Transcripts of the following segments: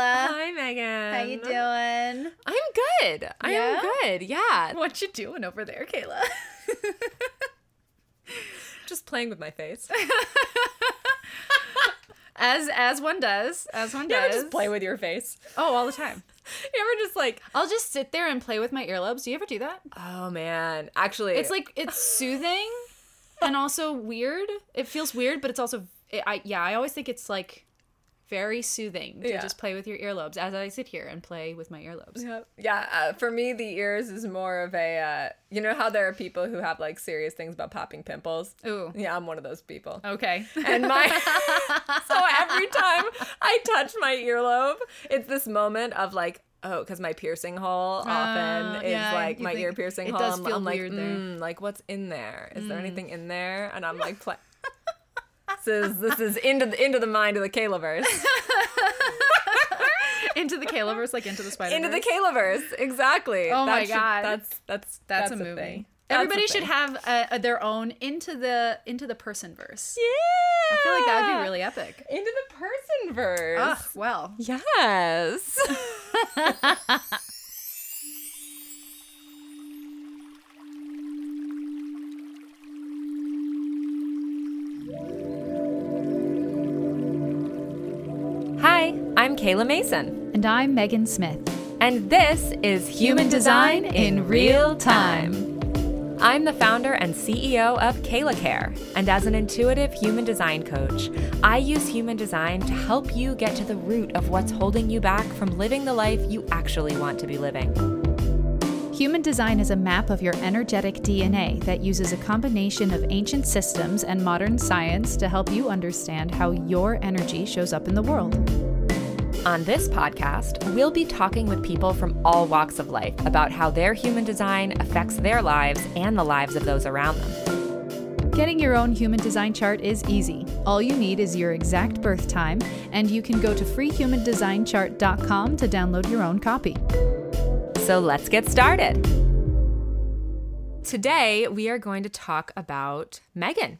Kayla. Hi, Megan. How you doing? I'm good. I am good. Yeah. What you doing over there, Kayla? Just playing with my face. as as one does, as one You does. just play with your face? oh, all the time. You ever just like, I'll just sit there and play with my earlobes. Do you ever do that? oh man, actually, It's like it's soothing and also weird. It feels weird, but it's also it, I yeah, I always think it's like very soothing to Yeah. just play with your earlobes as I sit here and play with my earlobes. Yeah, yeah. Uh, for me, the ears is more of a. Uh, you know how there are people who have like serious things about popping pimples. Ooh. Yeah, I'm one of those people. Okay. And my so every time I touch my earlobe, it's this moment of like, oh, because my piercing hole often Oh, is yeah, like my ear piercing it hole. does feel I'm like, weird there. mm, like what's in there? Is there anything in there? And I'm like, pla- this is this is into the into the mind of the Kaylaverse, into the Kaylaverse, like into the spider. into the Kaylaverse, exactly. Oh my should- God. that's that's That's, a thing. movie. That's a Everybody should have uh, uh, their own into the into the person verse. Yeah, I feel like that would be really epic. into the person verse. Ah, well. Yes. Hi, I'm Kayla Mason, And I'm Megan Smith. and this is Human Design in Real Time. I'm the founder and CEO of Kayla Care, and as an intuitive human design coach, I use human design to help you get to the root of what's holding you back from living the life you actually want to be living. Human design is a map of your energetic DNA that uses a combination of ancient systems and modern science to help you understand how your energy shows up in the world. On this podcast, we'll be talking with people from all walks of life about how their human design affects their lives and the lives of those around them. Getting your own human design chart is easy. All you need is your exact birth time, and you can go to freehumandesignchart.com to download your own copy. So let's get started. Today, we are going to talk about Megan.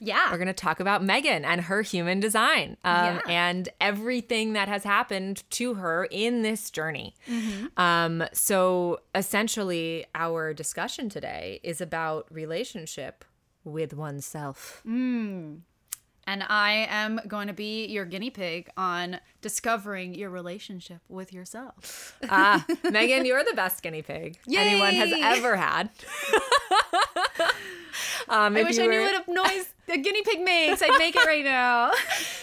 Yeah. We're going to talk about Megan and her human design um, Yeah. and everything that has happened to her in this journey. Um, so, essentially, our discussion today is about relationship with oneself. And I am going to be your guinea pig on discovering your relationship with yourself. Ah, Megan, you're the best guinea pig anyone has ever had. um, I wish I knew what a noise a guinea pig makes. I'd make it right now.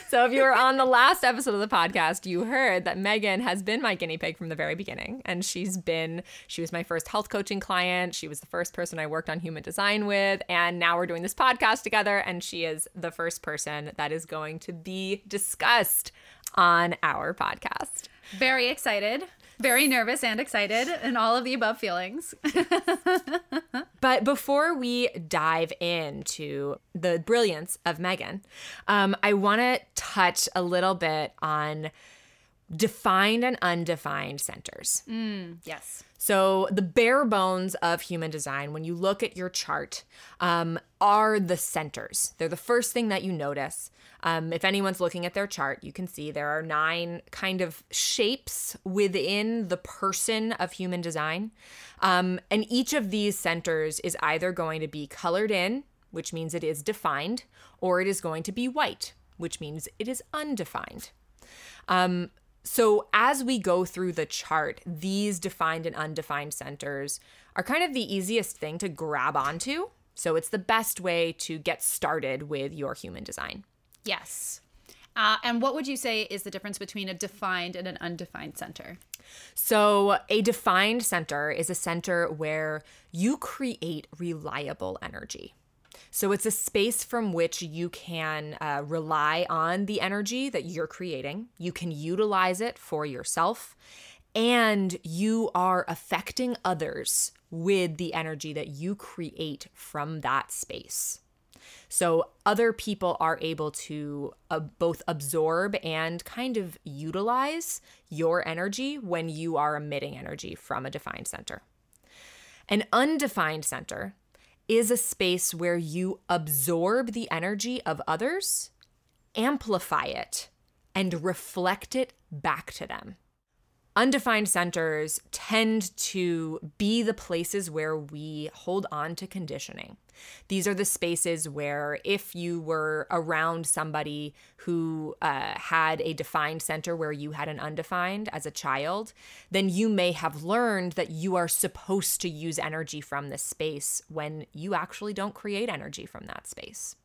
So, if you were on the last episode of the podcast, you heard that Megan has been my guinea pig from the very beginning. And she's been, she was my first health coaching client. She was the first person I worked on human design with. And now we're doing this podcast together. And she is the first person that is going to be discussed on our podcast. Very excited, very nervous and excited, and all of the above feelings. But before we dive into the brilliance of Megan, um, I want to touch a little bit on defined and undefined centers. yes. So, the bare bones of human design, when you look at your chart, um, are the centers. They're the first thing that you notice. Um, if anyone's looking at their chart, you can see there are nine kind of shapes within the person of human design. Um, and each of these centers is either going to be colored in, which means it is defined, or it is going to be white, which means it is undefined. Um, so as we go through the chart, these defined and undefined centers are kind of the easiest thing to grab onto. So it's the best way to get started with your human design. Yes. Uh, and what would you say is the difference between a defined and an undefined center? So a defined center is a center where you create reliable energy. So it's a space from which you can uh, rely on the energy that you're creating. You can utilize it for yourself, and you are affecting others with the energy that you create from that space. So other people are able to uh, both absorb and kind of utilize your energy when you are emitting energy from a defined center. An undefined center is a space where you absorb the energy of others, amplify it, and reflect it back to them. Undefined centers tend to be the places where we hold on to conditioning. These are the spaces where, if you were around somebody who uh, had a defined center where you had an undefined as a child, then you may have learned that you are supposed to use energy from this space when you actually don't create energy from that space.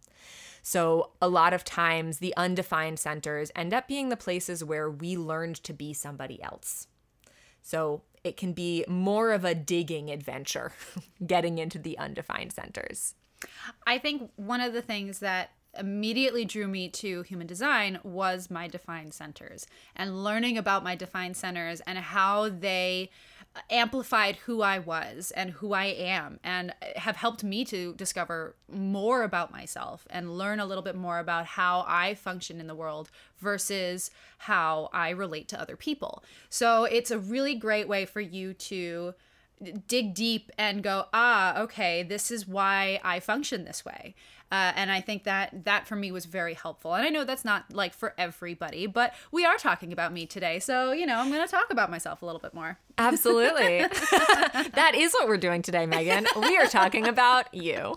So, a lot of times, the undefined centers end up being the places where we learned to be somebody else. So, it can be more of a digging adventure getting into the undefined centers. I think one of the things that immediately drew me to human design was my defined centers and learning about my defined centers and how they amplified who I was and who I am and have helped me to discover more about myself and learn a little bit more about how I function in the world versus how I relate to other people. So it's a really great way for you to dig deep and go, ah, okay, this is why I function this way. Uh, and I think that that for me was very helpful. And I know that's not like for everybody, but we are talking about me today. So, you know, I'm going to talk about myself a little bit more. Absolutely. that is what we're doing today, Megan. We are talking about you.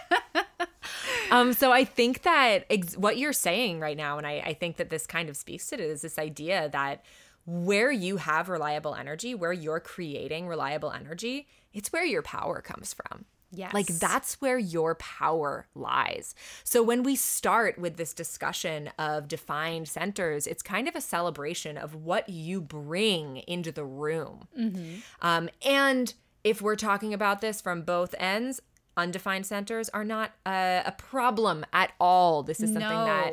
um, so I think that ex- what you're saying right now, and I, I think that this kind of speaks to it, is this idea that where you have reliable energy, where you're creating reliable energy, it's where your power comes from. Yes. Like that's where your power lies. So when we start with this discussion of defined centers, it's kind of a celebration of what you bring into the room. Mm-hmm. Um, and if we're talking about this from both ends, undefined centers are not a, a problem at all. This is something No. that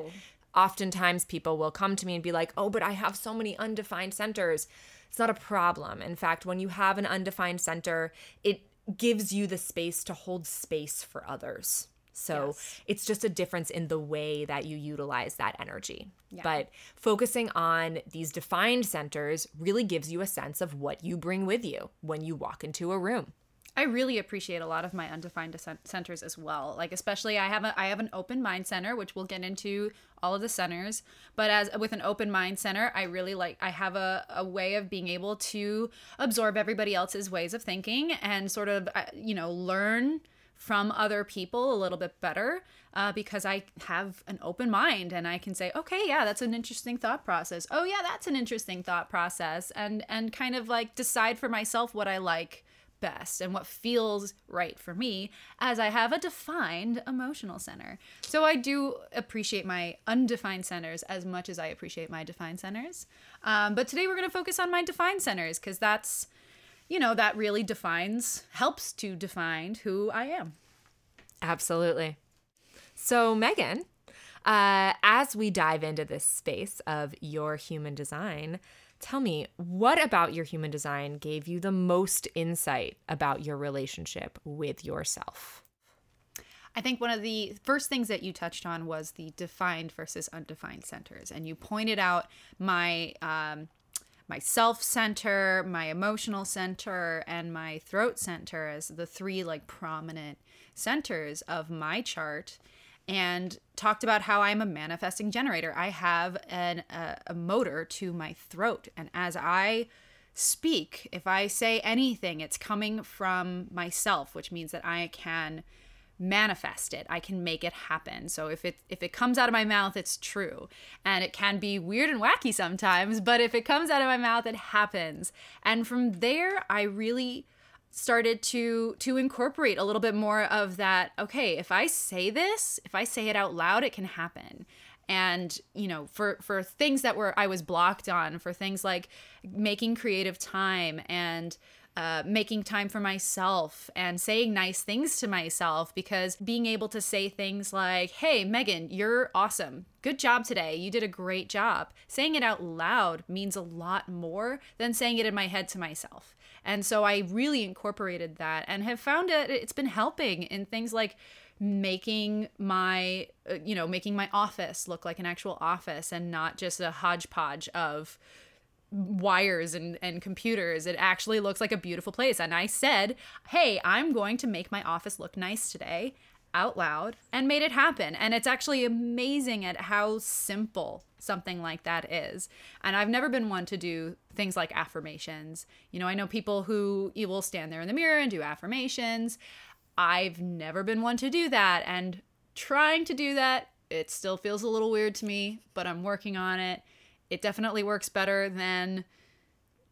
oftentimes people will come to me and be like, oh, but I have so many undefined centers. It's not a problem. In fact, when you have an undefined center, it gives you the space to hold space for others. So Yes. it's just a difference in the way that you utilize that energy. But focusing on these defined centers really gives you a sense of what you bring with you when you walk into a room. I really appreciate a lot of my undefined cen- centers as well. Like especially I have a I have an open mind center, which we'll get into all of the centers. But as with an open mind center, I really like I have a, a way of being able to absorb everybody else's ways of thinking and sort of uh, you know learn from other people a little bit better uh, because I have an open mind and I can say, okay, yeah, that's an interesting thought process. Oh yeah, that's an interesting thought process, and and kind of like decide for myself what I like best and what feels right for me as I have a defined emotional center. So I do appreciate my undefined centers as much as I appreciate my defined centers. Um, but today we're going to focus on my defined centers because that's, you know, that really defines, helps to define who I am. Absolutely. So, Megan, uh, as we dive into this space of your human design, tell me what about your human design gave you the most insight about your relationship with yourself? I think one of the first things that you touched on was the defined versus undefined centers, and you pointed out my um, my self center, my emotional center, and my throat center as the three like prominent centers of my chart, and talked about how I'm a manifesting generator. I have an a, a motor to my throat, and as I speak, if I say anything, it's coming from myself, which means that I can manifest it. I can make it happen. So if it if it comes out of my mouth it's true. And it can be weird and wacky sometimes but if it comes out of my mouth it happens. And from there i really started to to incorporate a little bit more of that okay if i say this if i say it out loud it can happen and you know for for things that were i was blocked on for things like making creative time and uh, making time for myself and saying nice things to myself because being able to say things like, Hey, Megan, you're awesome. Good job today. You did a great job. Saying it out loud means a lot more than saying it in my head to myself. And so I really incorporated that and have found it, it's been helping in things like making my uh, you know making my office look like an actual office and not just a hodgepodge of wires and, and computers. It actually looks like a beautiful place. And I said, hey, I'm going to make my office look nice today. Out loud and made it happen. And it's actually amazing at how simple something like that is. And I've never been one to do things like affirmations. You know, I know people who you will stand there in the mirror and do affirmations. I've never been one to do that. And trying to do that, it still feels a little weird to me, but I'm working on it. It definitely works better than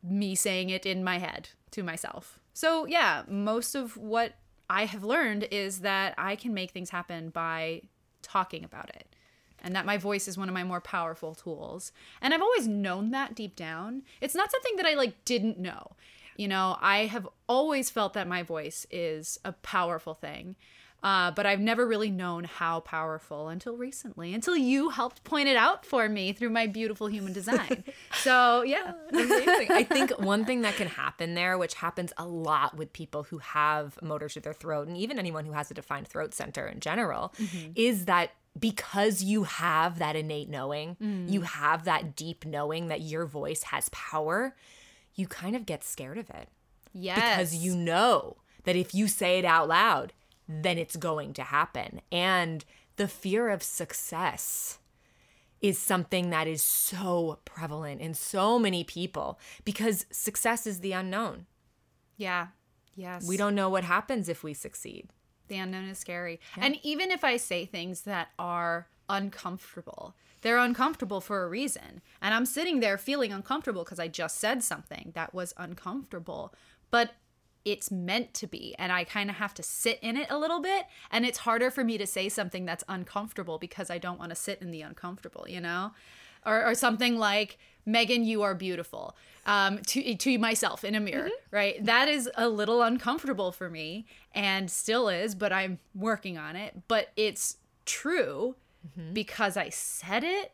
me saying it in my head to myself. So, yeah, most of what I have learned is that I can make things happen by talking about it and that my voice is one of my more powerful tools. And I've always known that deep down. It's not something that I like didn't know. You know, I have always felt that my voice is a powerful thing. Uh, but I've never really known how powerful until recently, until you helped point it out for me through my beautiful human design. so, yeah. Amazing. I think one thing that can happen there, which happens a lot with people who have motors to their throat, and even anyone who has a defined throat center in general, mm-hmm. is that because you have that innate knowing, mm. you have that deep knowing that your voice has power, you kind of get scared of it. Yes. Because you know that if you say it out loud, then it's going to happen. And the fear of success is something that is so prevalent in so many people because success is the unknown. Yeah. Yes. We don't know what happens if we succeed. The unknown is scary. Yeah. And even if I say things that are uncomfortable, they're uncomfortable for a reason. And I'm sitting there feeling uncomfortable because I just said something that was uncomfortable. But it's meant to be and i kind of have to sit in it a little bit and it's harder for me to say something that's uncomfortable because i don't want to sit in the uncomfortable you know or, or something like megan you are beautiful um, to, to myself in a mirror mm-hmm. right that is a little uncomfortable for me and still is but i'm working on it but it's true mm-hmm. because i said it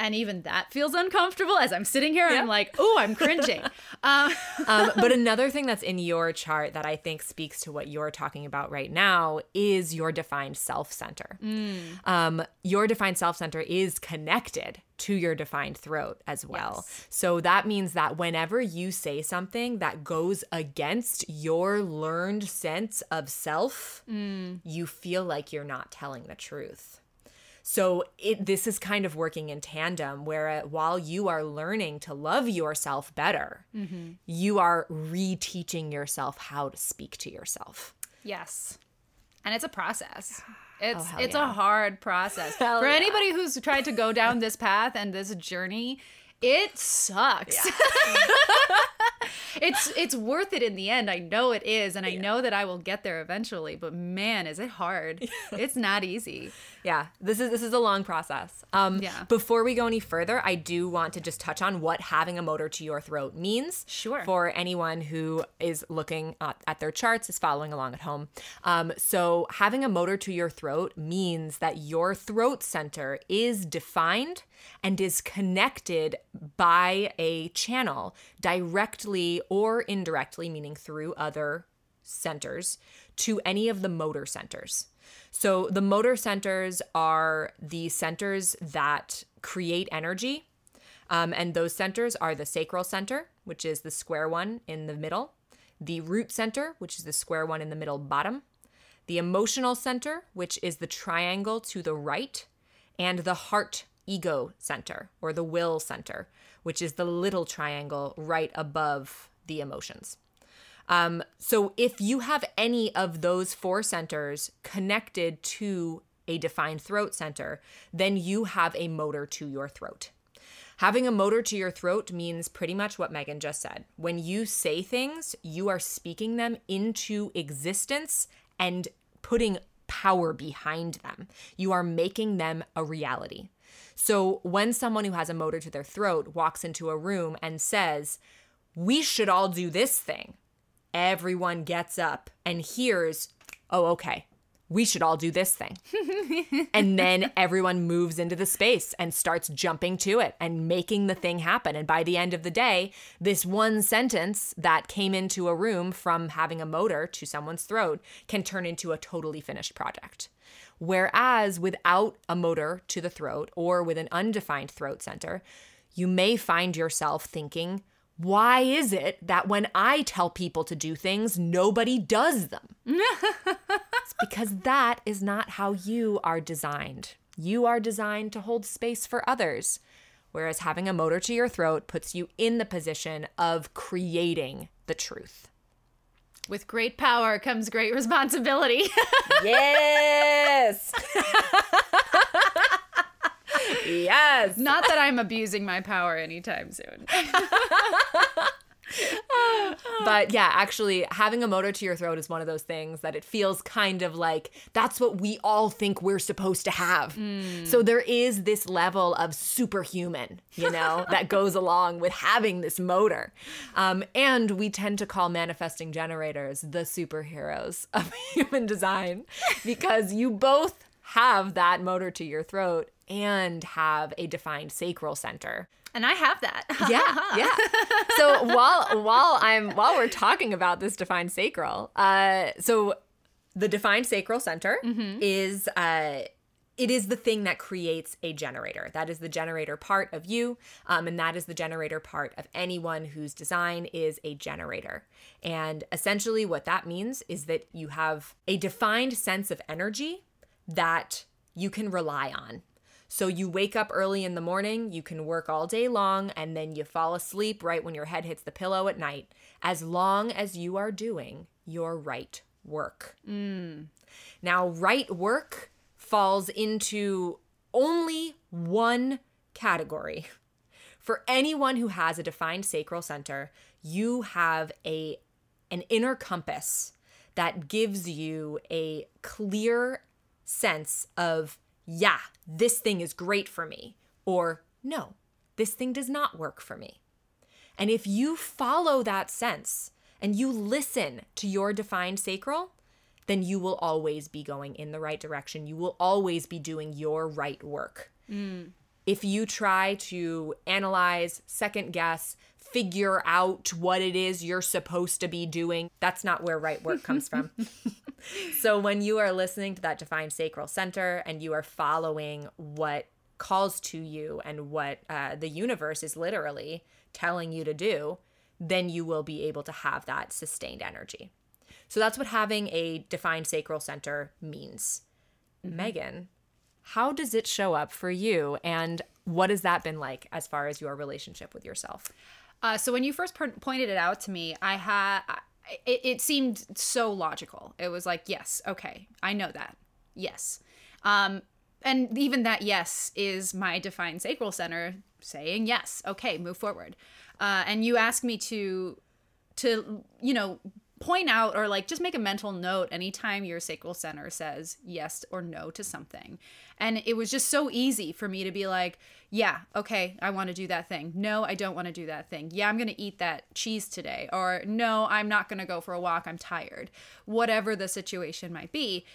and even that feels uncomfortable as I'm sitting here. Yeah. I'm like, oh, I'm cringing. um, um, but another thing that's in your chart that I think speaks to what you're talking about right now is your defined self center. Mm. Um, your defined self center is connected to your defined throat as well. Yes. So that means that whenever you say something that goes against your learned sense of self, mm. you feel like you're not telling the truth. So it this is kind of working in tandem where uh, while you are learning to love yourself better, mm-hmm. you are reteaching yourself how to speak to yourself. Yes. And it's a process. It's oh, it's yeah. a hard process. Hell For yeah. anybody who's tried to go down this path and this journey, it sucks. Yeah. it's it's worth it in the end. I know it is, and I know that I will get there eventually. But man, is it hard? it's not easy. Yeah, this is this is a long process. Um, yeah. Before we go any further, I do want to just touch on what having a motor to your throat means. Sure. For anyone who is looking at, at their charts, is following along at home. Um, so having a motor to your throat means that your throat center is defined and is connected by a channel directly or indirectly, meaning through other centers, to any of the motor centers. So the motor centers are the centers that create energy. Um, and those centers are the sacral center, which is the square one in the middle, the root center, which is the square one in the middle bottom, the emotional center, which is the triangle to the right, and the heart ego center or the will center, which is the little triangle right above the emotions. Um, so if you have any of those four centers connected to a defined throat center, then you have a motor to your throat. Having a motor to your throat means pretty much what Megan just said. When you say things, you are speaking them into existence and putting power behind them. You are making them a reality. So when someone who has a motor to their throat walks into a room and says, We should all do this thing, everyone gets up and hears, Oh, okay, we should all do this thing. and then everyone moves into the space and starts jumping to it and making the thing happen. And by the end of the day, this one sentence that came into a room from having a motor to someone's throat can turn into a totally finished project. Whereas without a motor to the throat or with an undefined throat center, you may find yourself thinking, why is it that when I tell people to do things, nobody does them? it's because that is not how you are designed. You are designed to hold space for others, whereas having a motor to your throat puts you in the position of creating the truth. With great power comes great responsibility. Yes. yes. Not that I'm abusing my power anytime soon. But yeah, actually, having a motor to your throat is one of those things that it feels kind of like that's what we all think we're supposed to have. So there is this level of superhuman, you know, that goes along with having this motor. Um, and we tend to call manifesting generators the superheroes of human design because you both have that motor to your throat and have a defined sacral center And I have that. yeah, yeah. So while while I'm while we're talking about this defined sacral, uh, so the defined sacral center is uh, it is the thing that creates a generator. That is the generator part of you, um, and that is the generator part of anyone whose design is a generator. And essentially, what that means is that you have a defined sense of energy that you can rely on. So you wake up early in the morning, you can work all day long, and then you fall asleep right when your head hits the pillow at night, as long as you are doing your right work. Hmm. Now, right work falls into only one category. For anyone who has a defined sacral center, you have a an inner compass that gives you a clear sense of yeah, this thing is great for me or no, this thing does not work for me. And if you follow that sense and you listen to your defined sacral, then you will always be going in the right direction. You will always be doing your right work. Mm. If you try to analyze, second guess, figure out what it is you're supposed to be doing, that's not where right work comes from. so when you are listening to that defined sacral center and you are following what calls to you and what uh, the universe is literally telling you to do, then you will be able to have that sustained energy. So that's what having a defined sacral center means. Megan, how does it show up for you and what has that been like as far as your relationship with yourself? Uh, so when you first per- pointed it out to me, I had it, it seemed so logical. It was like, yes, okay, I know that. Yes. Um, and even that yes is my defined sacral center saying yes, okay, move forward. Uh, and you asked me to to you know point out or like just make a mental note anytime your sacral center says yes or no to something. And it was just so easy for me to be like, yeah, okay, I want to do that thing. No, I don't want to do that thing. Yeah, I'm going to eat that cheese today. Or no, I'm not going to go for a walk. I'm tired. Whatever the situation might be,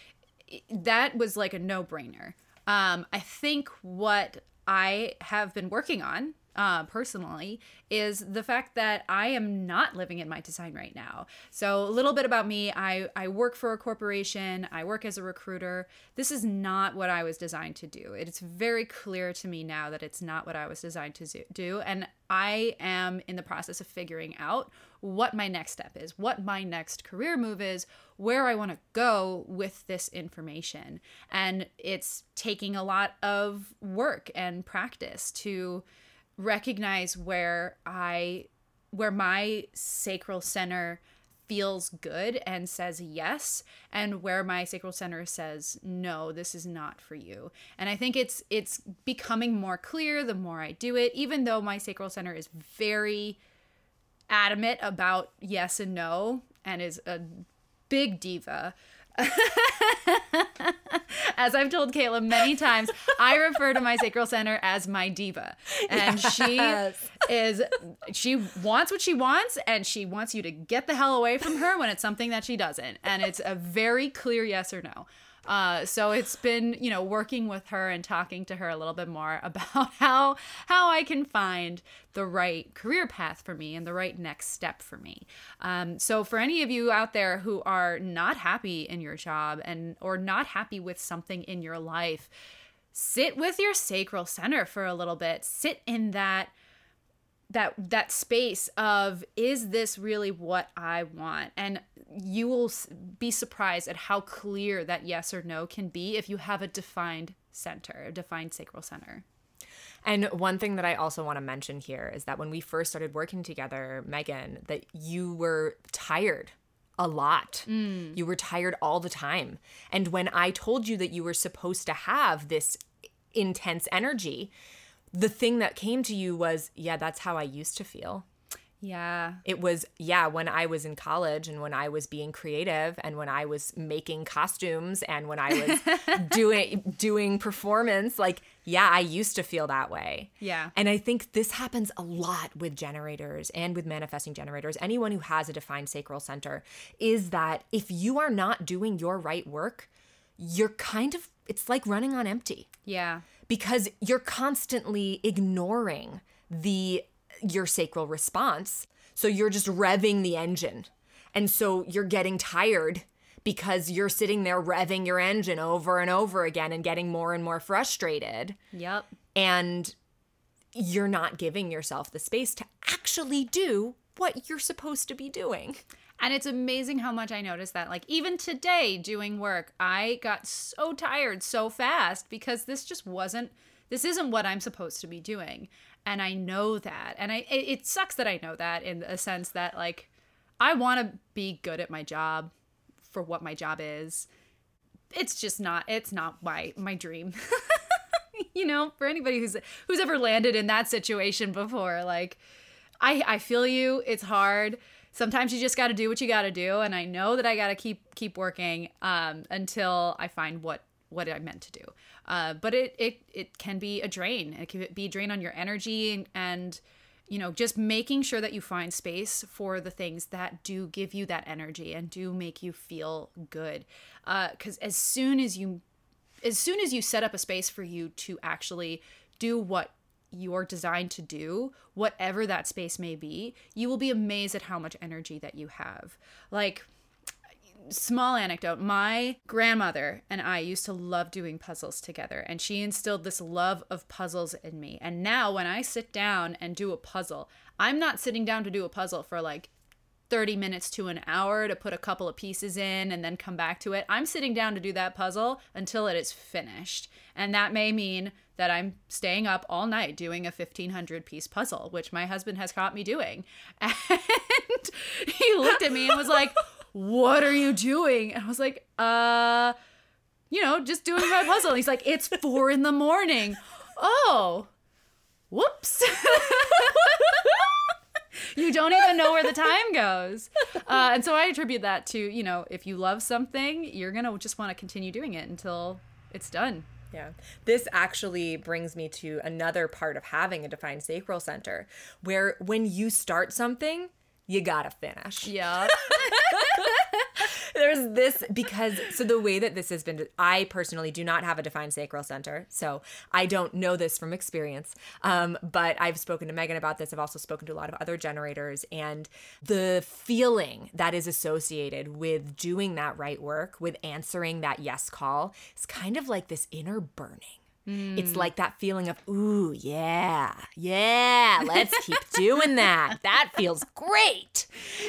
that was like a no brainer. Um, I think what I have been working on uh, personally is the fact that I am not living in my design right now. So a little bit about me: I I work for a corporation. I work as a recruiter. This is not what I was designed to do. It's very clear to me now that it's not what I was designed to do, and I am in the process of figuring out what my next step is, what my next career move is, where I want to go with this information. And it's taking a lot of work and practice to recognize where I where my sacral center feels good and says yes and where my sacral center says no this is not for you. And i think it's it's becoming more clear the more i do it even though my sacral center is very adamant about yes and no and is a big diva as I've told Kayla many times, I refer to my sacral center as my diva. And Yes. she is she wants what she wants and she wants you to get the hell away from her when it's something that she doesn't. And it's a very clear yes or no. Uh, so it's been, you know, working with her and talking to her a little bit more about how how I can find the right career path for me and the right next step for me. Um, so for any of you out there who are not happy in your job and or not happy with something in your life, sit with your sacral center for a little bit. Sit in that that that space of is this really what I want? And you will be surprised at how clear that yes or no can be if you have a defined center, a defined sacral center. And one thing that I also want to mention here is that when we first started working together, Megan, that you were tired a lot. Mm. You were tired all the time. And when I told you that you were supposed to have this intense energy, the thing that came to you was, yeah, that's how I used to feel. Yeah. It was, yeah, when I was in college and when I was being creative and when I was making costumes and when I was doing doing performance, like, yeah, I used to feel that way. Yeah. And I think this happens a lot with generators and with manifesting generators. Anyone who has a defined sacral center is that if you are not doing your right work, you're kind of it's like running on empty Yeah. Because you're constantly ignoring the your sacral response. So you're just revving the engine. And so you're getting tired because you're sitting there revving your engine over and over again and getting more and more frustrated. Yep. and you're not giving yourself the space to actually do what you're supposed to be doing And it's amazing how much I noticed that. Like, even today doing work, I got so tired so fast because this just wasn't, this isn't what I'm supposed to be doing. And I know that. And I, it, it sucks that I know that in a sense that, like, I want to be good at my job for what my job is. It's just not, it's not my, my dream. you know, for anybody who's, who's ever landed in that situation before, like, I, I feel you. It's hard. Sometimes you just got to do what you got to do, and I know that I got to keep keep working um, until I find what what I meant to do. Uh, but it it it can be a drain. It can be a drain on your energy and, and you know just making sure that you find space for the things that do give you that energy and do make you feel good. Because as soon as you as soon as you set up a space for you to actually do what you're designed to do, whatever that space may be, you will be amazed at how much energy that you have. Like, small anecdote my grandmother and I used to love doing puzzles together, and she instilled this love of puzzles in me. And now, when I sit down and do a puzzle, I'm not sitting down to do a puzzle for like 30 minutes to an hour to put a couple of pieces in and then come back to it. I'm sitting down to do that puzzle until it is finished. And that may mean that I'm staying up all night doing a 1500 piece puzzle, which my husband has caught me doing. And he looked at me and was like, What are you doing? And I was like, Uh, you know, just doing my puzzle. And he's like, It's four in the morning. Oh, whoops. you don't even know where the time goes. Uh, and so I attribute that to, you know, if you love something, you're going to just want to continue doing it until it's done. Yeah. This actually brings me to another part of having a defined sacral center where when you start something, you gotta finish. Yeah. There's this because so the way that this has been, I personally do not have a defined sacral center, so I don't know this from experience. Um, but I've spoken to Megan about this. I've also spoken to a lot of other generators, and the feeling that is associated with doing that right work, with answering that yes call, is kind of like this inner burning. It's like that feeling of, ooh, yeah, yeah, let's keep doing that. That feels great.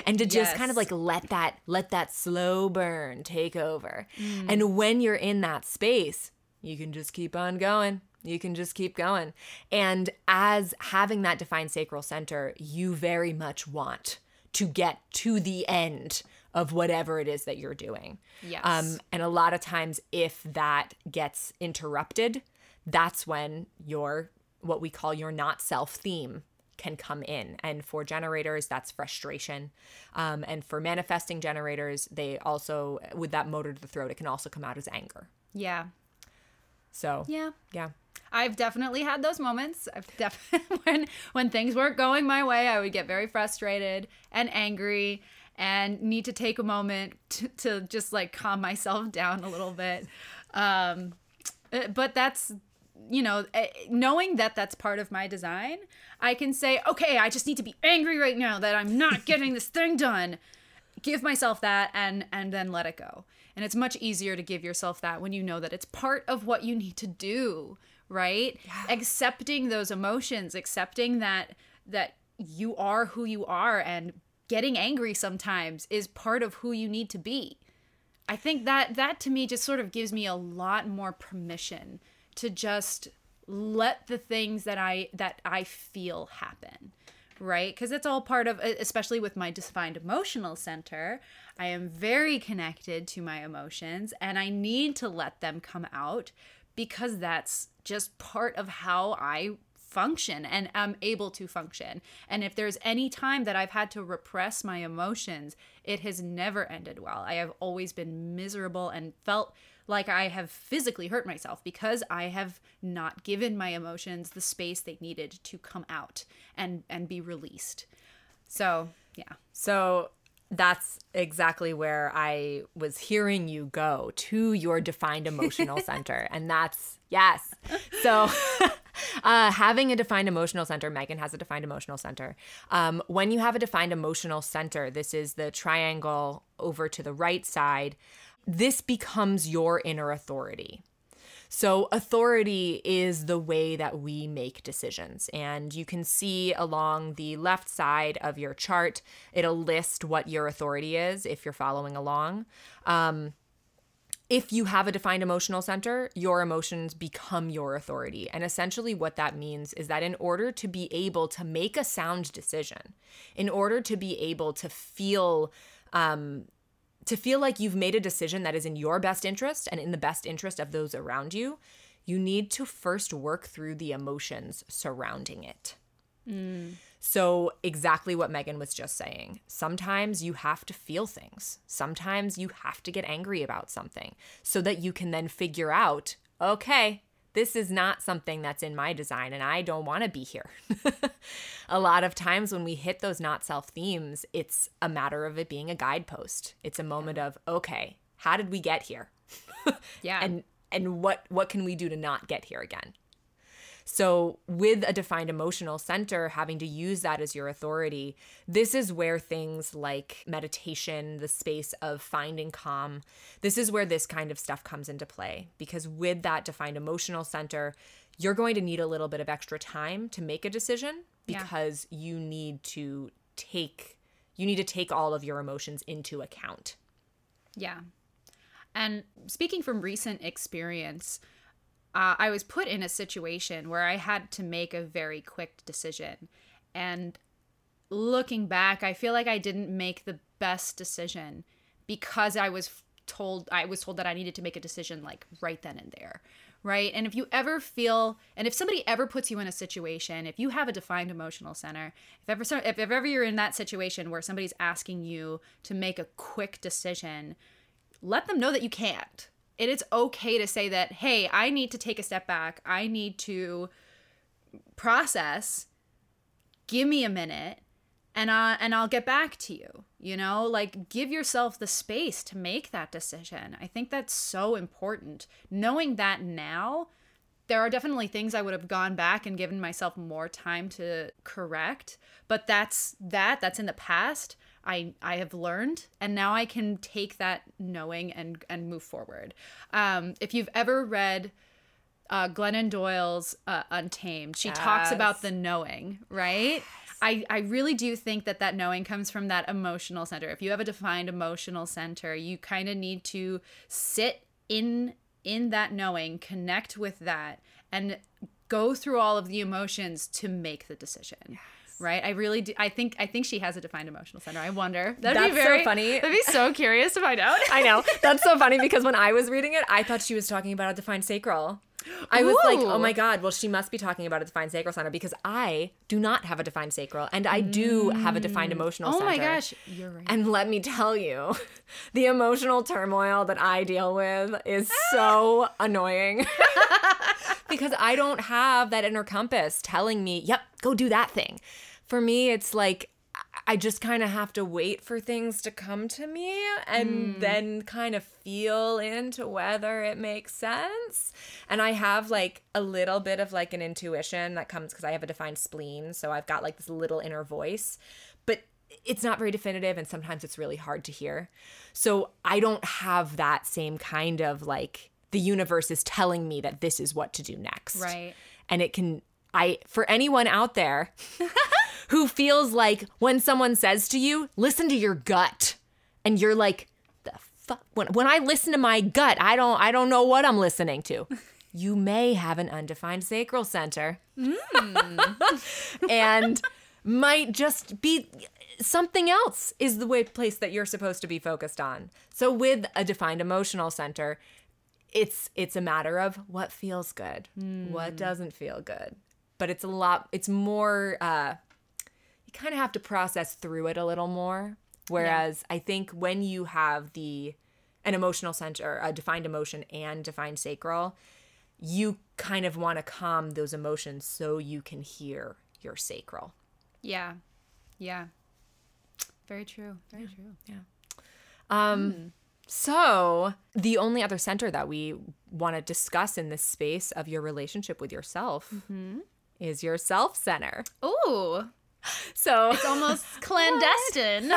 And to just kind of like let that let that slow burn take over. And when you're in that space, you can just keep on going. You can just keep going. And as having that defined sacral center, you very much want to get to the end of whatever it is that you're doing. Yes. Um, and a lot of times, if that gets interrupted, that's when your what we call your not self theme can come in. And for generators, that's frustration. Um, and for manifesting generators, they also, with that motor to the throat, it can also come out as anger. Yeah. So, Yeah. yeah. I've definitely had those moments. I've definitely when when things weren't going my way, I would get very frustrated and angry and need to take a moment to, to just like calm myself down a little bit. Um, uh, but that's you know eh, knowing that that's part of my design i can say okay i just need to be angry right now that i'm not getting this thing done. Give myself that and and then let it go. And it's much easier to give yourself that when you know that it's part of what you need to do right? Accepting those emotions accepting that that you are who you are and getting angry sometimes is part of who you need to be. I think that that to me just sort of gives me a lot more permission to just let the things that I that I feel happen right? Because it's all part of, especially with my defined emotional center, I am very connected to my emotions and I need to let them come out because that's just part of how I function and am able to function. And if there's any time that I've had to repress my emotions, it has never ended well. I have always been miserable and felt like I have physically hurt myself because I have not given my emotions the space they needed to come out and and be released. So, yeah. So that's exactly where I was hearing you go to your defined emotional center. And that's, yes. So, uh, having a defined emotional center, Megan has a defined emotional center. Um, when you have a defined emotional center, this is the triangle over to the right side, this becomes your inner authority. So, authority is the way that we make decisions. And you can see along the left side of your chart, it'll list what your authority is if you're following along. Um, if you have a defined emotional center, your emotions become your authority. And essentially, what that means is that in order to be able to make a sound decision, in order to be able to feel um, to feel like you've made a decision that is in your best interest and in the best interest of those around you, you need to first work through the emotions surrounding it. Mm. So, exactly what Megan was just saying. Sometimes you have to feel things. Sometimes you have to get angry about something so that you can then figure out okay, this is not something that's in my design and I don't want to be here. a lot of times when we hit those not self themes, it's a matter of it being a guidepost. It's a moment of, okay, how did we get here? yeah. And and what what can we do to not get here again? So, with a defined emotional center, having to use that as your authority, this is where things like meditation, the space of finding calm, this is where this kind of stuff comes into play. Because with that defined emotional center, you're going to need a little bit of extra time to make a decision because yeah. you need to take you need to take all of your emotions into account. Yeah. And speaking from recent experience, uh, I was put in a situation where I had to make a very quick decision. And looking back, I feel like I didn't make the best decision because I was told I was told that I needed to make a decision like right then and there. Right. And if you ever feel, and if somebody ever puts you in a situation, if you have a defined emotional center, if ever, if ever you're in that situation where somebody's asking you to make a quick decision, let them know that you can't it is okay to say that, hey, I need to take a step back. I need to process. Give me a minute and uh, and I'll get back to you. You know, like give yourself the space to make that decision. I think that's so important. Knowing that now, there are definitely things I would have gone back and given myself more time to correct, but that's that that's in the past. I I have learned, and now I can take that knowing and and move forward. Um, if you've ever read uh, Glennon Doyle's uh, Untamed, she yes. talks about the knowing, right? Yes. I, I really do think that that knowing comes from that emotional center. If you have a defined emotional center, you kind of need to sit in in that knowing, connect with that, and go through all of the emotions to make the decision. Right? I really do. I think I think she has a defined emotional center. I wonder. That'd That's be very so funny. That'd be so curious to find out. I know. That's so funny because when I was reading it, I thought she was talking about a defined sacral. I was Ooh. like, oh my God, well, she must be talking about a defined sacral center because I do not have a defined sacral and I do have a defined mm. emotional oh center. Oh my gosh, you're right. And let me tell you, the emotional turmoil that I deal with is so annoying because I don't have that inner compass telling me, yep, go do that thing for me, it's like I just kind of have to wait for things to come to me and mm. then kind of feel into whether it makes sense. And I have like a little bit of like an intuition that comes because I have a defined spleen. So I've got like this little inner voice, but it's not very definitive and sometimes it's really hard to hear. So I don't have that same kind of like the universe is telling me that this is what to do next. Right. And it can I for anyone out there who feels like when someone says to you, listen to your gut, and you're like, the fuck? When, when I listen to my gut, I don't, I don't know what I'm listening to. You may have an undefined sacral center. Mm. and might just be something else is the way place that you're supposed to be focused on. So with a defined emotional center, it's it's a matter of what feels good, what doesn't feel good. But it's a lot it's more uh you kind of have to process through it a little more. Whereas I think when you have the an emotional center, a defined emotion and defined sacral, you kind of want to calm those emotions so you can hear your sacral. Yeah. Yeah. Very true. Very true. Yeah. Um, So, the only other center that we want to discuss in this space of your relationship with yourself is your self center. Ooh, So, it's almost clandestine.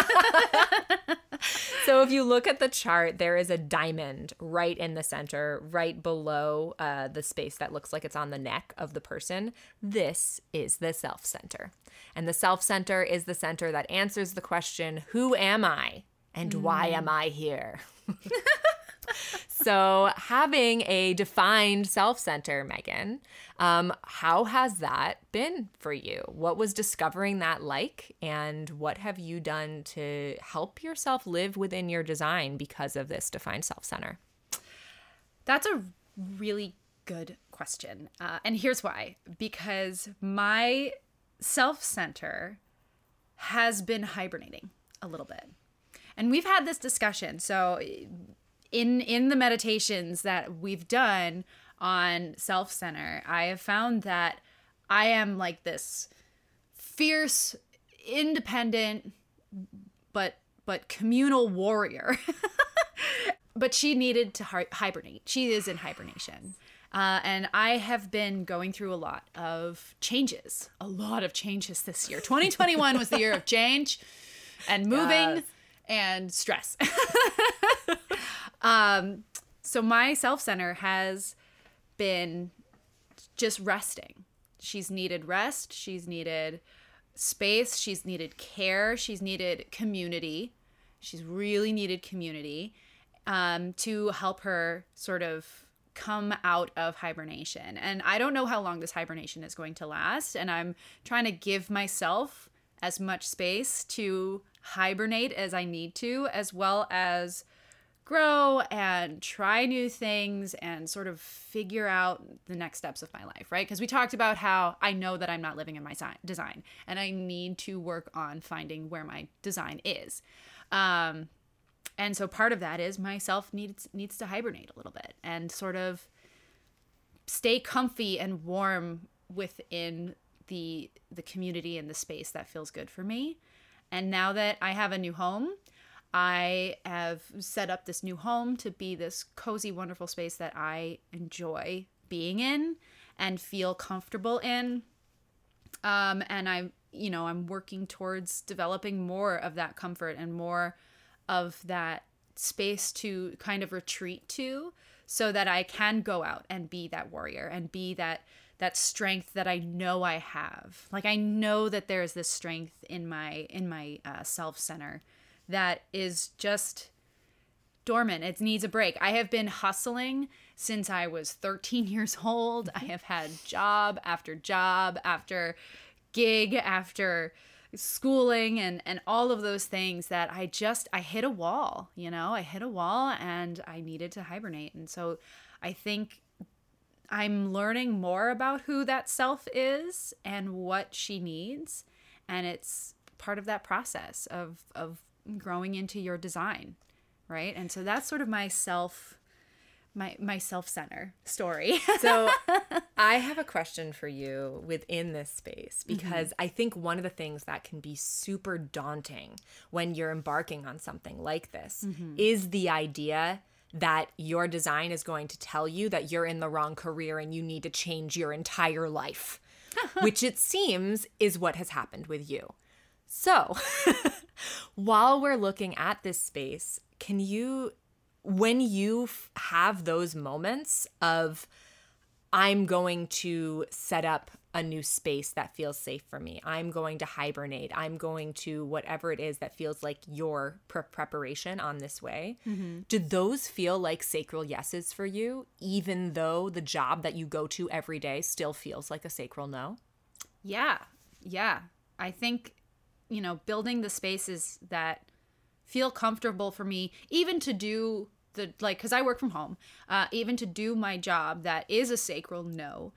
so if you look at the chart, there is a diamond right in the center, right below uh, the space that looks like it's on the neck of the person. This is the self center. And the self center is the center that answers the question, Who am I? And why am I here? so, having a defined self center, Megan, um, how has that been for you? What was discovering that like? And what have you done to help yourself live within your design because of this defined self center? That's a really good question. Uh, and here's why because my self center has been hibernating a little bit. And we've had this discussion. So, in in the meditations that we've done on self center, I have found that I am like this fierce, independent, but but communal warrior. but she needed to hi- hibernate. She is in hibernation. Uh, and I have been going through a lot of changes, a lot of changes this year. 2021 was the year of change and moving Yes. And stress. um, so my self center has been just resting. She's needed rest. She's needed space. She's needed care. She's needed community. She's really needed community um, to help her sort of come out of hibernation. And I don't know how long this hibernation is going to last. And I'm trying to give myself as much space to hibernate as I need to, as well as grow and try new things and sort of figure out the next steps of my life, right? Because we talked about how I know that I'm not living in my design and I need to work on finding where my design is. Um, and so part of that is myself needs needs to hibernate a little bit and sort of stay comfy and warm within the the community and the space that feels good for me. And now that I have a new home, I have set up this new home to be this cozy, wonderful space that I enjoy being in and feel comfortable in. Um, and I'm, you know, I'm working towards developing more of that comfort and more of that space to kind of retreat to so that I can go out and be that warrior and be that that strength that I know I have. Like I know that there is this strength in my in my uh, self center that is just dormant. It needs a break. I have been hustling since I was 13 years old. I have had job after job after gig after schooling and and all of those things that I just I hit a wall, you know? I hit a wall and I needed to hibernate. And so I think I'm learning more about who that self is and what she needs and it's part of that process of of growing into your design, right? And so that's sort of my self my my self-center story. So, I have a question for you within this space mm-hmm. because I think one of the things that can be super daunting when you're embarking on something like this mm-hmm. is the idea that your design is going to tell you that you're in the wrong career and you need to change your entire life, which it seems is what has happened with you. So, while we're looking at this space, can you, when you f- have those moments of I'm going to set up a new space that feels safe for me. I'm going to hibernate. I'm going to whatever it is that feels like your pre- preparation on this way. Do those feel like sacral yeses for you, even though the job that you go to every day still feels like a sacral no? Yeah. Yeah. I think, you know, building the spaces that feel comfortable for me, even to do the, like, because I work from home, uh, even to do my job that is a sacral no,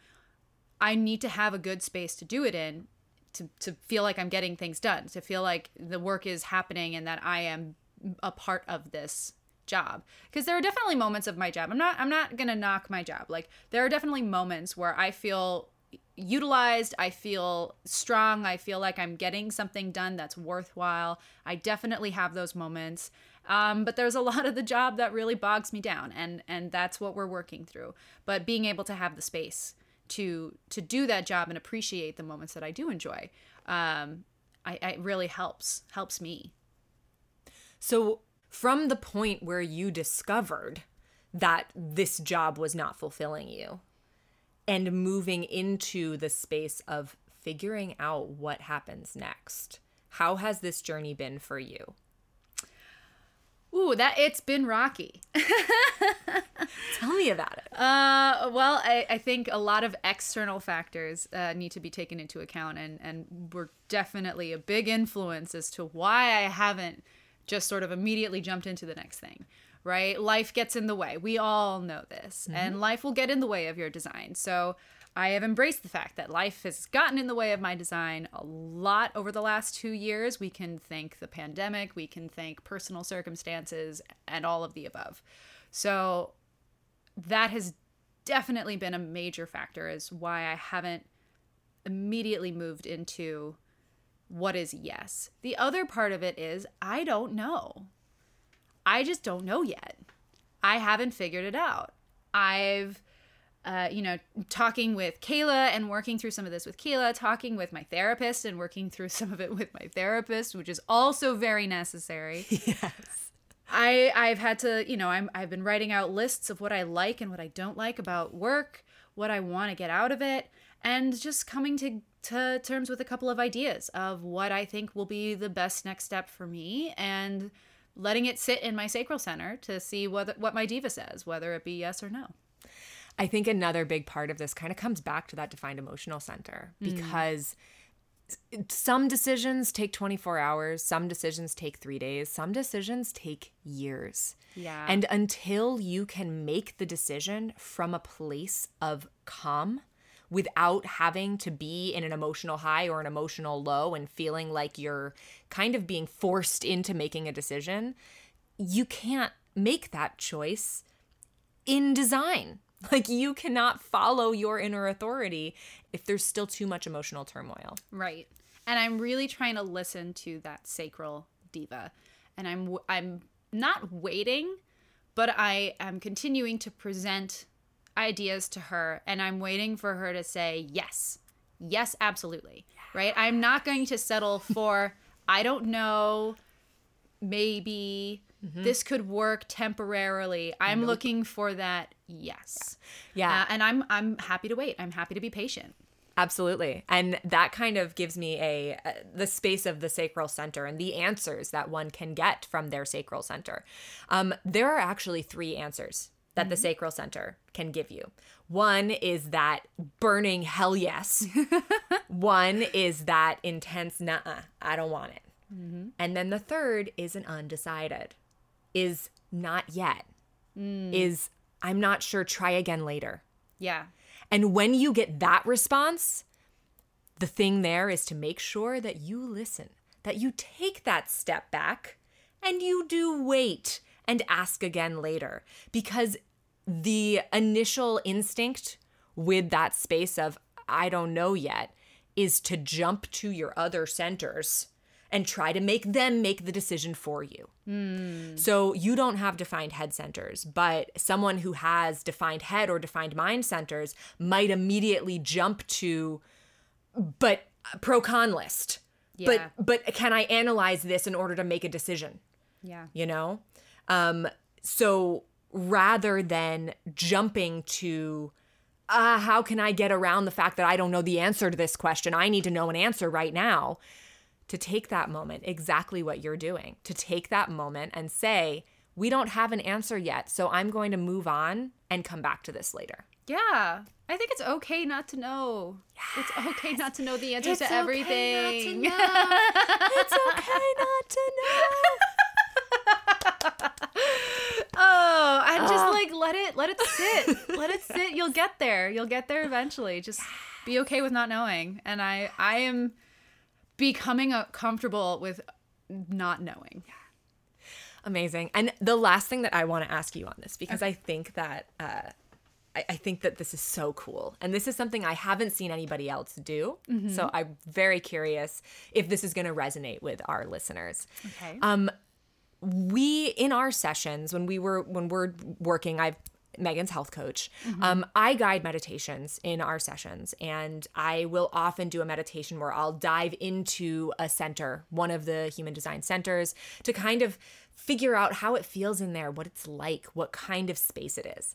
I need to have a good space to do it in to, to feel like I'm getting things done, to feel like the work is happening and that I am a part of this job. Because there are definitely moments of my job i'm not i'm not gonna knock my job like there are definitely moments where i feel utilized i feel strong i feel like i'm getting something done that's worthwhile. I definitely have those moments um, but there's a lot of the job that really bogs me down and and that's what we're working through. But being able to have the space to to do that job and appreciate the moments that i do enjoy um, I, it really helps helps me So, from the point where you discovered that this job was not fulfilling you and moving into the space of figuring out what happens next, how has this journey been for you? Ooh that it's been rocky Tell me about it. Uh, well, I, I think a lot of external factors uh, need to be taken into account, and and were definitely a big influence as to why I haven't just sort of immediately jumped into the next thing. Right, life gets in the way. We all know this, and life will get in the way of your design. So. I have embraced the fact that life has gotten in the way of my design a lot over the last two years. We can thank the pandemic, we can thank personal circumstances, and all of the above. So that has definitely been a major factor as why I haven't immediately moved into what is yes. The other part of it is I don't know. I just don't know yet. I haven't figured it out. I've uh, you know, talking with Kayla and working through some of this with Kayla, talking with my therapist and working through some of it with my therapist, which is also very necessary. Yes. I I've had to, you know, I'm I've been writing out lists of what I like and what I don't like about work, what I want to get out of it, and just coming to to terms with a couple of ideas of what I think will be the best next step for me and letting it sit in my sacral center to see what what my diva says, whether it be yes or no. I think another big part of this kind of comes back to that defined emotional center mm. because some decisions take 24 hours, some decisions take three days, some decisions take years. Yeah. And until you can make the decision from a place of calm without having to be in an emotional high or an emotional low and feeling like you're kind of being forced into making a decision, you can't make that choice in design. Like you cannot follow your inner authority if there's still too much emotional turmoil. Right. And I'm really trying to listen to that sacral diva. And I'm I'm not waiting, but I am continuing to present ideas to her and I'm waiting for her to say yes. Yes, absolutely. Right? I'm not going to settle for I don't know, maybe this could work temporarily. I'm looking for that yes. Yeah. Uh, and I'm I'm happy to wait. I'm happy to be patient. Absolutely. And that kind of gives me a, a the space of the sacral center and the answers that one can get from their sacral center. Um, there are actually three answers that the sacral center can give you. One is that burning hell yes. One is that intense nah, I don't want it. And then the third is an undecided. Is not yet. Mm. Is I'm not sure, try again later. Yeah. And when you get that response, the thing there is to make sure that you listen, that you take that step back and you do wait and ask again later. Because the initial instinct with that space of, I don't know yet, is to jump to your other centers and try to make them make the decision for you. So you don't have defined head centers, but someone who has defined head or defined mind centers might immediately jump to but pro con list. Yeah. But but can I analyze this in order to make a decision? Yeah. you know um so rather than jumping to uh, how can I get around the fact that I don't know the answer to this question? I need to know an answer right now. To take that moment, exactly what you're doing, to take that moment and say, we don't have an answer yet, so I'm going to move on and come back to this later. Yeah. I think it's okay not to know. It's okay not to know the answers It's to okay everything. not to know. it's okay not to know. Oh, and just Ah. like let it let it sit. let it sit. You'll get there. You'll get there eventually. Just be okay with not knowing. And I I am becoming comfortable with not knowing. Amazing. And the last thing that I want to ask you on this, because I think that uh, I, I think that this is so cool, and this is something I haven't seen anybody else do. So I'm very curious if this is going to resonate with our listeners. Okay. Um, we in our sessions when we were when we're working, I've Megan's health coach. Um, I guide meditations in our sessions, and I will often do a meditation where I'll dive into a center, one of the human design centers, to kind of figure out how it feels in there, what it's like, what kind of space it is.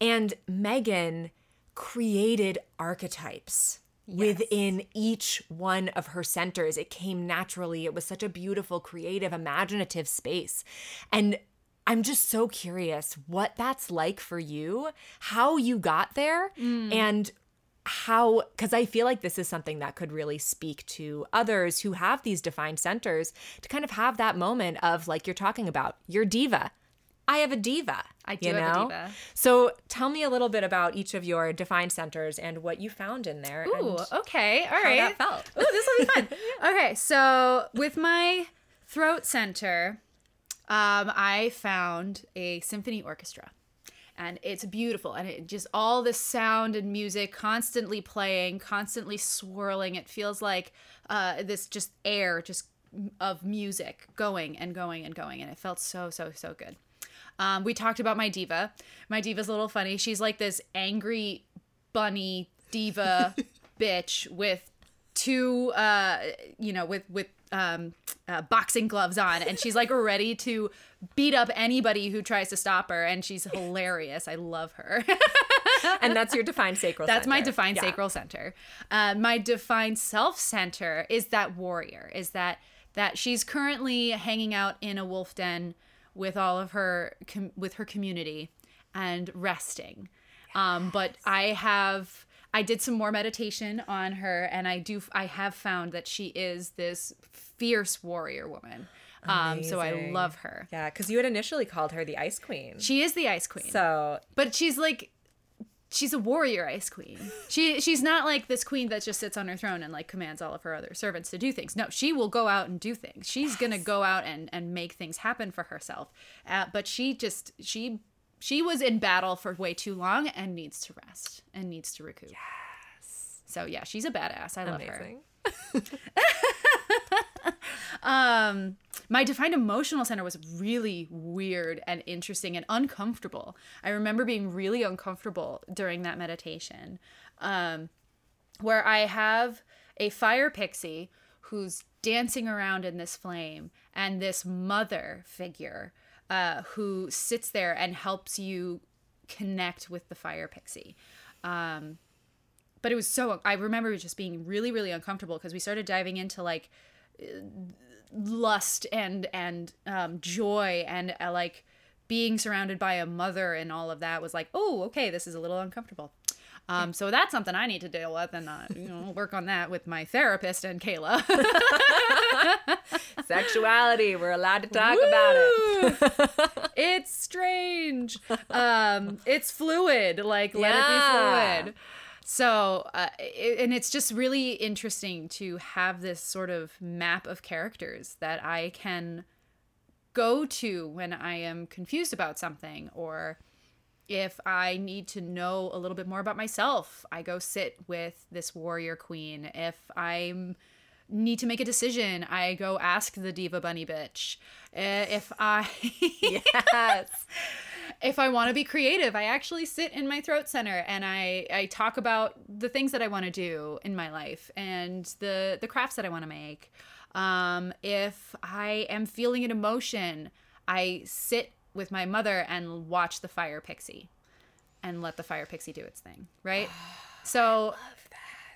And Megan created archetypes within each one of her centers. It came naturally. It was such a beautiful, creative, imaginative space. And I'm just so curious what that's like for you, how you got there, mm. and how, because I feel like this is something that could really speak to others who have these defined centers to kind of have that moment of, like you're talking about, your diva. I have a diva. I do you have a diva. So tell me a little bit about each of your defined centers and what you found in there. Ooh, okay. all right how that felt. Ooh, this will be fun. okay, so with my throat center, um, I found a symphony orchestra. And it's beautiful. And it just all this sound and music constantly playing, constantly swirling. It feels like uh, this just air just of music going and going and going. And it felt so, so, so good. Um, we talked about my diva. My diva's a little funny. She's like this angry bunny diva bitch with two uh you know with with um uh, boxing gloves on and she's like ready to beat up anybody who tries to stop her and she's hilarious. I love her. And that's your defined sacral that's my defined Yeah. sacral center. Uh, my defined self center is that warrior is that that she's currently hanging out in a wolf den with all of her com- with her community and resting. Um, but i have i did some more meditation on her and i do i have found that she is this fierce warrior woman. Um, so i love her. Yeah, because you had initially called her the Ice Queen. she is the ice queen. So but she's like she's a warrior ice queen. She she's not like this queen that just sits on her throne and like commands all of her other servants to do things. No she will go out and do things. She's gonna go out and and make things happen for herself. Uh, but she just she she was in battle for way too long and needs to rest and needs to recoup. Yes. So yeah she's a badass. I love her. Amazing. um my defined emotional center was really weird and interesting and uncomfortable. I remember being really uncomfortable during that meditation um where i have a fire pixie who's dancing around in this flame and this mother figure uh, who sits there and helps you connect with the fire pixie. Um, but it was so i remember it just being really really uncomfortable because we started diving into like lust and and um, joy and uh, like being surrounded by a mother and all of that was like oh okay this is a little uncomfortable um, so that's something I need to deal with and uh, you know work on that with my therapist and Kayla. Sexuality. We're allowed to talk about it. it's strange. Um, it's fluid. Like let Yeah. it be fluid. So, uh, it, and it's just really interesting to have this sort of map of characters that I can go to when I am confused about something or if I need to know a little bit more about myself, I go sit with this warrior queen. If I'm need to make a decision, I go ask the diva bunny bitch. Uh, If I yes. if I want to be creative, I actually sit in my throat center and I I talk about the things that I want to do in my life and the the crafts that I want to make. Um, if I am feeling an emotion, I sit with my mother and watch the fire pixie. and let the fire pixie do its thing, right? so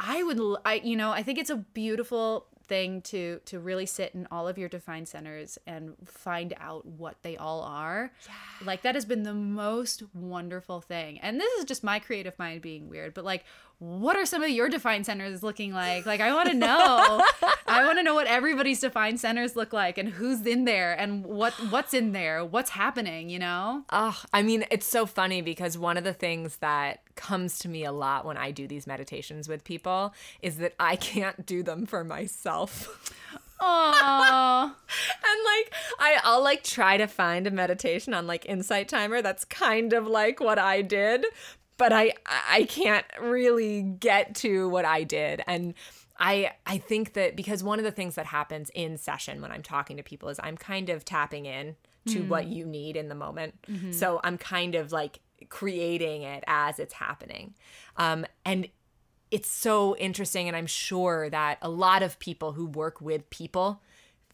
I would l- I you know, I think it's a beautiful thing to to really sit in all of your defined centers and find out what they all are. yeah. Like that has been the most wonderful thing. And this is just my creative mind being weird, but like what are some of your defined centers looking like? Like I want to know. I want to know what everybody's defined centers look like and who's in there and what what's in there, what's happening, you know? Oh, I mean, it's so funny because one of the things that comes to me a lot when I do these meditations with people is that I can't do them for myself. Oh. and like I, I'll like try to find a meditation on like Insight Timer that's kind of like what I did, but I I can't really get to what I did. And I I think that because one of the things that happens in session when I'm talking to people is I'm kind of tapping in to what you need in the moment. So I'm kind of like creating it as it's happening. Um, and it's so interesting and I'm sure that a lot of people who work with people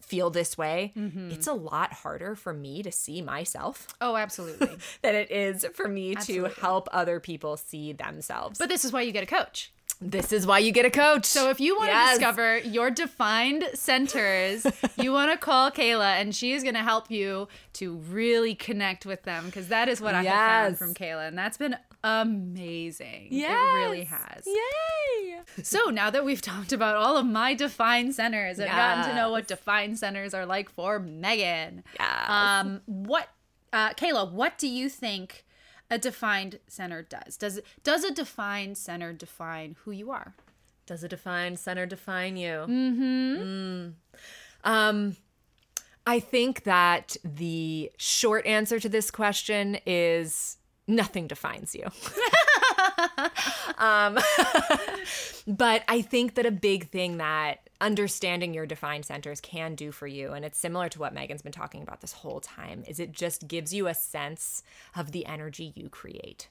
feel this way. Mm-hmm. It's a lot harder for me to see myself Oh, absolutely. than it is for me Absolutely. to help other people see themselves. But this is why you get a coach. this is why you get a coach. So if you want Yes. to discover your defined centers, you want to call Kayla and she is going to help you to really connect with them because that is what I have found from Kayla and that's been amazing. It really has. Yay. So now that we've talked about all of my defined centers and gotten to know what Yes. defined centers are like for Megan. Yes. Um, what, uh, Kayla, what do you think a defined center does? Does it, does a defined center define who you are? Does a defined center define you? Mm-hmm. Um, I think that the short answer to this question is nothing defines you. um, but I think that a big thing that understanding your defined centers can do for you, and it's similar to what Megan's been talking about this whole time, is it just gives you a sense of the energy you create.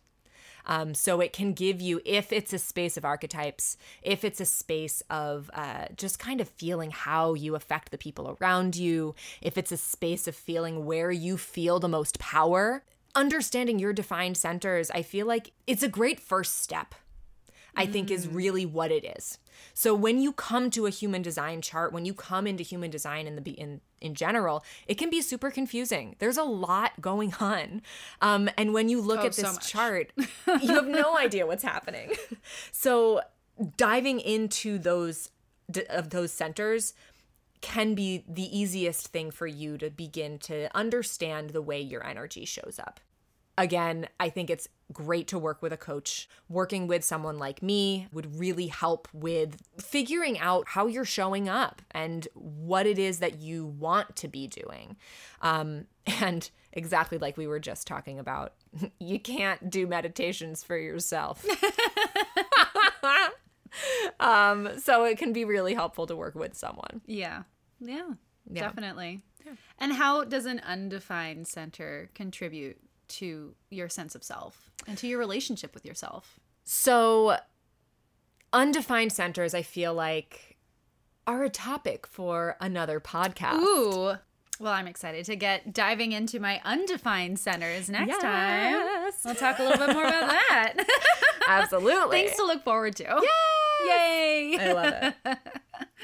Um, so it can give you, if it's a space of archetypes, if it's a space of uh, just kind of feeling how you affect the people around you, if it's a space of feeling where you feel the most power, understanding your defined centers, I feel like it's a great first step. I think is really what it is. So when you come to a human design chart, when you come into human design in the be- in in general, it can be super confusing. There's a lot going on, um, and when you look Oh, at this much. chart, you have no idea what's happening. So diving into those d- of those centers can be the easiest thing for you to begin to understand the way your energy shows up. Again, I think it's great to work with a coach. Working with someone like me would really help with figuring out how you're showing up and what it is that you want to be doing. Um, and exactly like we were just talking about, you can't do meditations for yourself. um, so it can be really helpful to work with someone. Yeah. Yeah. Definitely. And how does an undefined center contribute to your sense of self and to your relationship with yourself? So, undefined centers, I feel like, are a topic for another podcast. Ooh. Well, I'm excited to get diving into my undefined centers next time. We'll talk a little bit more about that. Absolutely. Things to look forward to. Yay! Yay! I love it.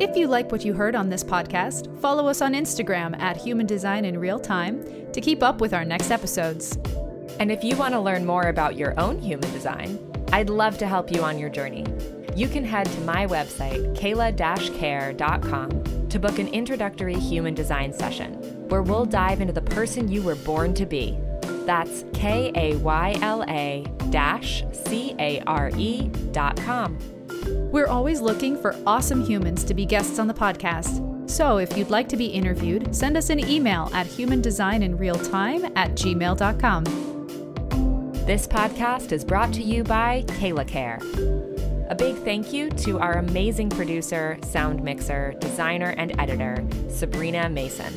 If you like what you heard on this podcast, follow us on Instagram at Human Design in Real Time to keep up with our next episodes. And if you want to learn more about your own human design, I'd love to help you on your journey. You can head to my website, kayla-care.com, to book an introductory human design session where we'll dive into the person you were born to be. That's K A Y L A dash C A R E dot com. We're always looking for awesome humans to be guests on the podcast. So if you'd like to be interviewed, send us an email at humandesigninrealtime at gmail.com. This podcast is brought to you by Kayla Care. A big thank you to our amazing producer, sound mixer, designer, and editor, Sabrina Mason.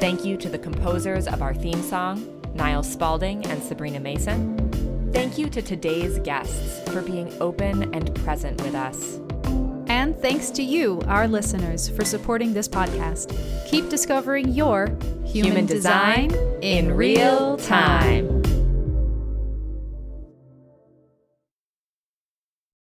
Thank you to the composers of our theme song, Niall Spalding and Sabrina Mason. Thank you to today's guests for being open and present with us. And thanks to you, our listeners, for supporting this podcast. Keep discovering your human, Human design design in real time.